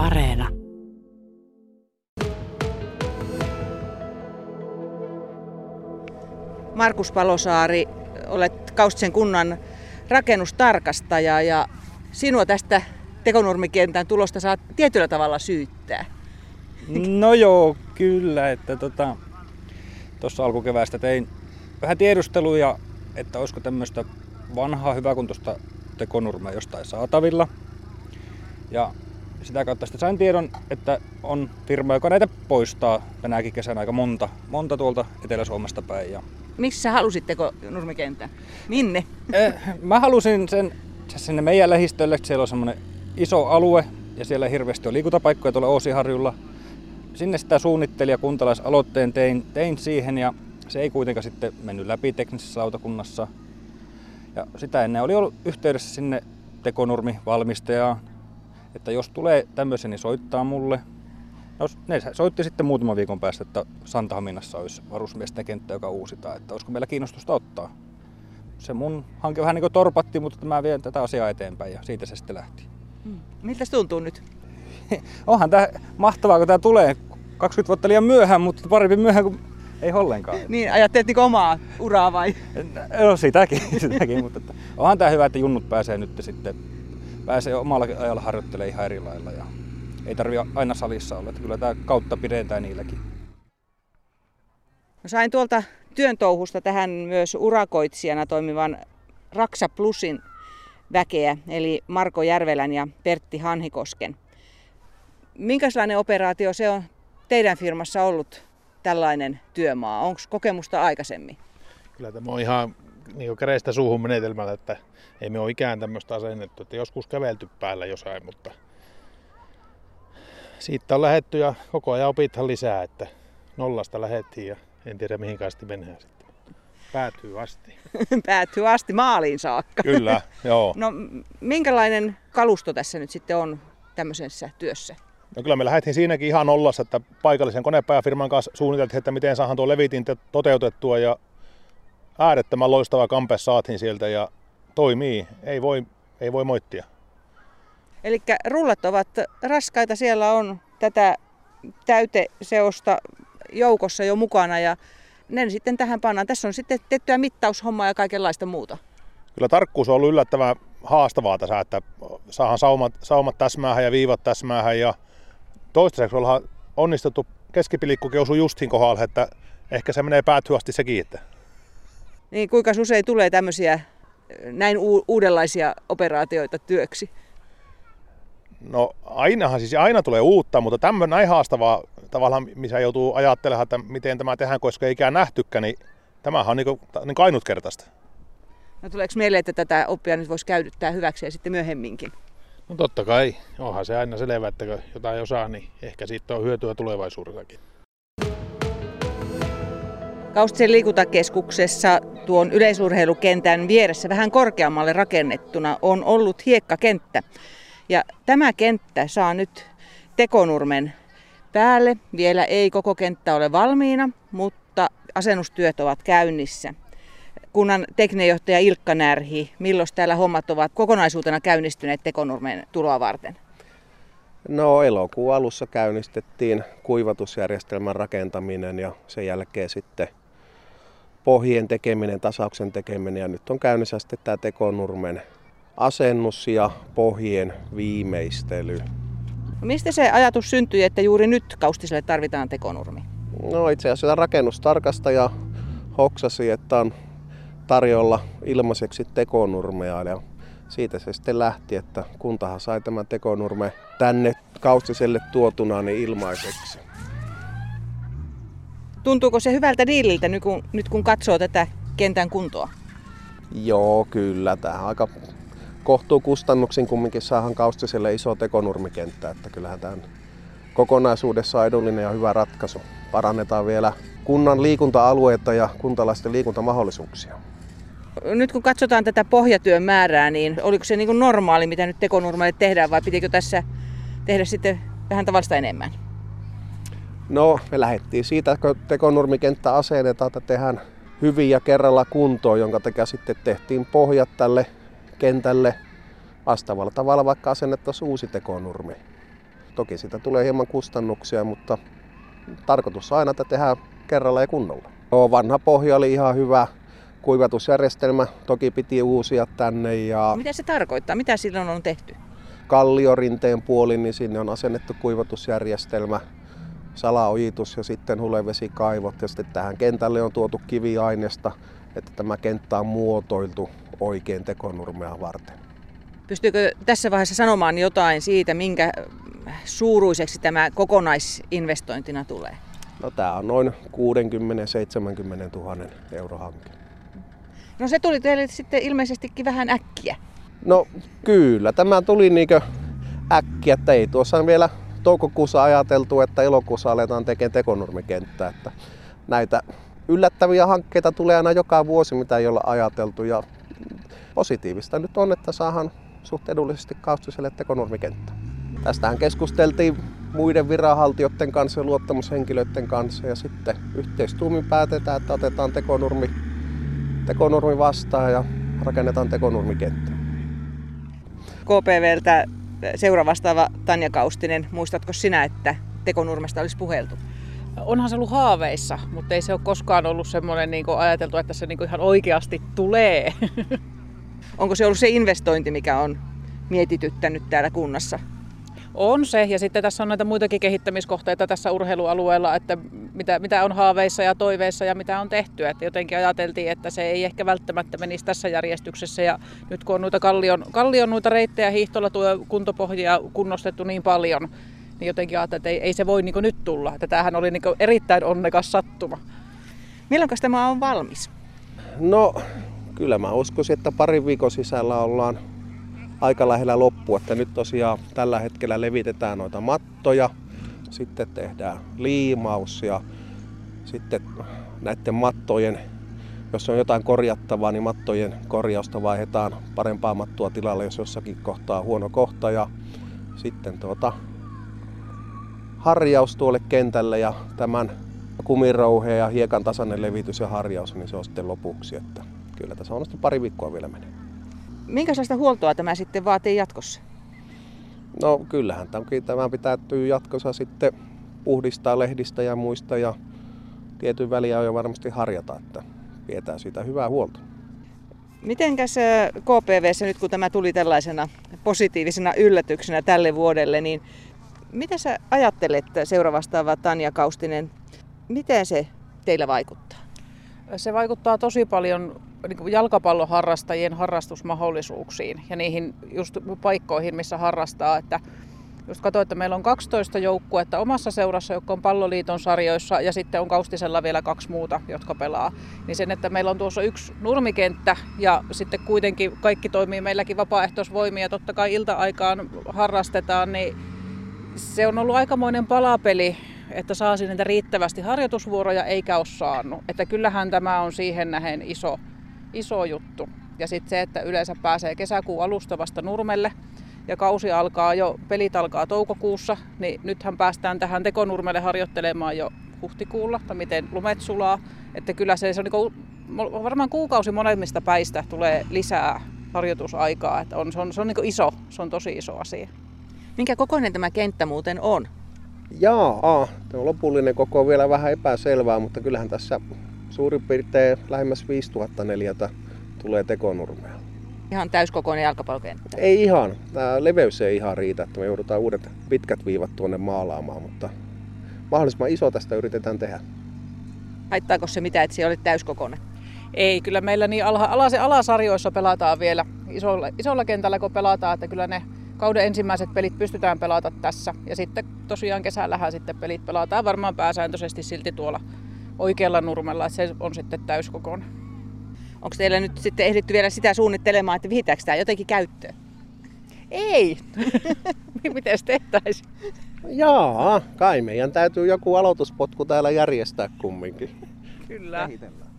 Areena. Markus Palosaari, olet Kaustisen kunnan rakennustarkastaja ja sinua tästä tekonurmikentän tulosta saa tietyllä tavalla syyttää. No joo, kyllä. Että tota, tuossa alkukeväästä tein vähän tiedusteluja, että olisiko tämmöistä vanhaa hyväkuntoista tekonurmea jostain saatavilla. Ja sitä kautta sitten sain tiedon, että on firma, joka näitä poistaa tänäkin kesänä aika monta, monta tuolta Etelä-Suomesta päin. Ja Missä halusit tekonurmikentän? Minne? Eh, mä halusin sen sinne meidän lähistölle, että siellä on semmoinen iso alue ja siellä hirveästi on liikuntapaikkoja tuolla Oosiharjulla. Sinne sitä suunnittelin ja kuntalaisaloitteen tein, tein siihen ja se ei kuitenkaan sitten mennyt läpi teknisessä lautakunnassa. Ja sitä ennen oli ollut yhteydessä sinne tekonurmi valmistajaan, että jos tulee tämmöisen, niin soittaa mulle. No, ne soitti sitten muutaman viikon päästä, että Santahaminassa olisi varusmiesten kenttä, joka uusitaan, että olisiko meillä kiinnostusta ottaa. Se mun hanke vähän niin kuin torpatti, mutta mä vien tätä asiaa eteenpäin ja siitä se sitten lähti. Miltä se tuntuu nyt? Onhan tämä mahtavaa, kun tämä tulee 20 vuotta liian myöhään, mutta parempi myöhään kuin ei ollenkaan. Niin, ajattelet niin omaa uraa vai? No sitäkin, sitäkin mutta että onhan tämä hyvä, että junnut pääsee nyt sitten, pääsee omalla ajalla harjoittelemaan ihan eri lailla ja ei tarvi aina salissa olla, että kyllä tämä kautta pidetään niilläkin. No sain tuolta työn touhusta tähän myös urakoitsijana toimivan Raksa Plusin väkeä, eli Marko Järvelän ja Pertti Hanhikosken. Minkälainen operaatio se on teidän firmassa ollut tällainen työmaa? Onko kokemusta aikaisemmin? Kyllä tämä on ihan niin käreistä suuhun menetelmällä, että ei me ole ikään tämmöistä asennettu, että joskus kävelty päällä jossain, mutta siitä on lähetty ja koko ajan opithan lisää, että nollasta lähettiin ja en tiedä mihin asti mennään sitten. Päätyy asti. Päätyy asti maaliin saakka. Kyllä, joo. No minkälainen kalusto tässä nyt sitten on tämmöisessä työssä? No kyllä me lähdettiin siinäkin ihan nollassa, että paikallisen konepäiväfirman kanssa suunniteltiin, että miten saadaan tuo levitin toteutettua ja äärettömän loistava kampe saatiin sieltä ja toimii. Ei voi, ei voi moittia. Eli rullat ovat raskaita, siellä on tätä täyteseosta joukossa jo mukana ja ne sitten tähän pannaan. Tässä on sitten tehtyä mittaushommaa ja kaikenlaista muuta. Kyllä tarkkuus on ollut yllättävän haastavaa tässä, että saadaan saumat, saumat täsmäähän ja viivat täsmäähän ja toistaiseksi ollaan onnistuttu keskipilikkukin osui justiin kohdalle, että ehkä se menee päätyä asti sekin. Että. Niin kuinka usein tulee tämmöisiä näin u- uudenlaisia operaatioita työksi? No ainahan siis aina tulee uutta, mutta tämmöinen näin haastavaa tavallaan, missä joutuu ajattelemaan, että miten tämä tehdään, koska ei ikään nähtykään, niin tämähän on niin kuin, niin kuin ainutkertaista. No tuleeko mieleen, että tätä oppia nyt voisi käyttää hyväksi ja sitten myöhemminkin? No totta kai, onhan se aina selvä, että kun jotain osaa, niin ehkä siitä on hyötyä tulevaisuudessakin. Kaustisen liikuntakeskuksessa tuon yleisurheilukentän vieressä vähän korkeammalle rakennettuna on ollut hiekkakenttä. Ja tämä kenttä saa nyt tekonurmen päälle. Vielä ei koko kenttä ole valmiina, mutta asennustyöt ovat käynnissä. Kunnan teknijohtaja Ilkka Närhi, milloin täällä hommat ovat kokonaisuutena käynnistyneet tekonurmen tuloa varten? No elokuun alussa käynnistettiin kuivatusjärjestelmän rakentaminen ja sen jälkeen sitten pohjien tekeminen, tasauksen tekeminen ja nyt on käynnissä sitten tämä tekonurmen asennus ja pohjien viimeistely. No mistä se ajatus syntyi, että juuri nyt Kaustiselle tarvitaan tekonurmi? No itse asiassa rakennustarkastaja hoksasi, että on tarjolla ilmaiseksi tekonurmea ja siitä se sitten lähti, että kuntahan sai tämän tekonurme tänne Kaustiselle tuotuna niin ilmaiseksi. Tuntuuko se hyvältä diililtä nyt kun, nyt kun katsoo tätä kentän kuntoa? Joo, kyllä. Tämä on aika kohtuu kustannuksin kumminkin saahan Kaustiselle iso tekonurmikenttä, että kyllähän tämä kokonaisuudessa on edullinen ja hyvä ratkaisu. Parannetaan vielä kunnan liikunta-alueita ja kuntalaisten liikuntamahdollisuuksia. Nyt kun katsotaan tätä pohjatyön määrää, niin oliko se niin kuin normaali, mitä nyt tekonurmalle tehdään, vai pitikö tässä tehdä sitten vähän tavallista enemmän? No, me lähdettiin siitä, kun tekonurmikenttä asennetaan, että tehdään hyvin ja kerralla kuntoon, jonka takia sitten tehtiin pohjat tälle kentälle vastaavalla tavalla, vaikka asennettaisiin uusi tekonurmi. Toki siitä tulee hieman kustannuksia, mutta tarkoitus on aina, että tehdään kerralla ja kunnolla. No, vanha pohja oli ihan hyvä. Kuivatusjärjestelmä toki piti uusia tänne ja Mitä se tarkoittaa? Mitä silloin on tehty? kalliorinteen puolin, niin sinne on asennettu kuivatusjärjestelmä, salaojitus ja sitten hulevesikaivot. Ja sitten tähän kentälle on tuotu kiviainesta, että tämä kenttä on muotoiltu oikein tekonurmea varten. Pystyykö tässä vaiheessa sanomaan jotain siitä, minkä suuruiseksi tämä kokonaisinvestointina tulee? No tämä on noin 60-70 000 euro hanke. No se tuli teille sitten ilmeisestikin vähän äkkiä. No kyllä, tämä tuli niinkö äkkiä, että ei tuossa vielä toukokuussa ajateltu, että elokuussa aletaan tekemään tekonurmikenttää. Että näitä yllättäviä hankkeita tulee aina joka vuosi, mitä ei olla ajateltu. Ja positiivista nyt on, että saadaan suht edullisesti kaustiselle tekonurmikenttä. Tästähän keskusteltiin muiden viranhaltijoiden kanssa ja luottamushenkilöiden kanssa ja sitten yhteistuumin päätetään, että otetaan tekonurmi, tekonurmi vastaan ja rakennetaan tekonurmikenttä. KPVltä seuravastaava Tanja Kaustinen, muistatko sinä, että tekonurmesta olisi puheltu? Onhan se ollut haaveissa, mutta ei se ole koskaan ollut semmoinen niin ajateltu, että se niin ihan oikeasti tulee. Onko se ollut se investointi, mikä on mietityttänyt täällä kunnassa? On se, ja sitten tässä on näitä muitakin kehittämiskohteita tässä urheilualueella, että mitä, mitä on haaveissa ja toiveissa ja mitä on tehty. Että jotenkin ajateltiin, että se ei ehkä välttämättä menisi tässä järjestyksessä. Ja nyt kun on noita kallion, kallion noita reittejä hiihtolla tuo kuntopohjia kunnostettu niin paljon, niin jotenkin ajattelin, että ei, ei se voi niin nyt tulla. Että tämähän oli niin erittäin onnekas sattuma. Milloin tämä on valmis? No, kyllä mä uskoisin, että parin viikon sisällä ollaan aika lähellä loppua. Että nyt tosiaan tällä hetkellä levitetään noita mattoja, sitten tehdään liimaus ja sitten näiden mattojen, jos on jotain korjattavaa, niin mattojen korjausta vaihdetaan parempaa mattua tilalle, jos jossakin kohtaa huono kohta. Ja sitten tuota, harjaus tuolle kentälle ja tämän kumirouheen ja hiekan tasainen levitys ja harjaus, niin se on sitten lopuksi. Että kyllä tässä on pari viikkoa vielä menee. Minkälaista huoltoa tämä sitten vaatii jatkossa? No kyllähän tämä pitää jatkossa sitten puhdistaa lehdistä ja muista ja tietyn väliä jo varmasti harjata, että pidetään siitä hyvää huolta. Mitenkäs KPVssä nyt kun tämä tuli tällaisena positiivisena yllätyksenä tälle vuodelle, niin mitä sä ajattelet seuraavastaava Tanja Kaustinen, miten se teillä vaikuttaa? Se vaikuttaa tosi paljon niin jalkapalloharrastajien harrastusmahdollisuuksiin ja niihin just paikkoihin, missä harrastaa. Että just katsoin, että meillä on 12 joukkuetta omassa seurassa, jotka on palloliiton sarjoissa ja sitten on Kaustisella vielä kaksi muuta, jotka pelaa. Niin sen, että meillä on tuossa yksi nurmikenttä ja sitten kuitenkin kaikki toimii meilläkin vapaaehtoisvoimia, totta kai ilta-aikaan harrastetaan, niin se on ollut aikamoinen palapeli että saa sinne riittävästi harjoitusvuoroja eikä ole saanut. Että kyllähän tämä on siihen nähen iso, iso juttu. Ja sitten se, että yleensä pääsee kesäkuun alusta vasta Nurmelle ja kausi alkaa jo, pelit alkaa toukokuussa, niin nythän päästään tähän Tekonurmelle harjoittelemaan jo huhtikuulla, tai miten lumet sulaa. Että kyllä se, se on niin varmaan kuukausi molemmista päistä tulee lisää harjoitusaikaa. Että on, se on, se on niin iso, se on tosi iso asia. Minkä kokoinen tämä kenttä muuten on? Jaa, tämä lopullinen koko on vielä vähän epäselvää, mutta kyllähän tässä suurin piirtein lähemmäs 5000 neliötä tulee tekonurmea. Ihan täyskokoinen jalkapallokenttä? Ei ihan. Tämä leveys ei ihan riitä, että me joudutaan uudet pitkät viivat tuonne maalaamaan, mutta mahdollisimman iso tästä yritetään tehdä. Haittaako se mitä, että se oli täyskokoinen? Ei, kyllä meillä niin ala, alas, alasarjoissa pelataan vielä isolla, isolla kentällä, kun pelataan, että kyllä ne kauden ensimmäiset pelit pystytään pelata tässä. Ja sitten tosiaan kesällähän sitten pelit pelataan varmaan pääsääntöisesti silti tuolla oikealla nurmella, että se on sitten täyskokoinen. Onko teillä nyt sitten ehditty vielä sitä suunnittelemaan, että vihitääkö tämä jotenkin käyttöön? Ei! Miten tehtäisiin? Jaa, kai meidän täytyy joku aloituspotku täällä järjestää kumminkin. Kyllä. Kehitellään.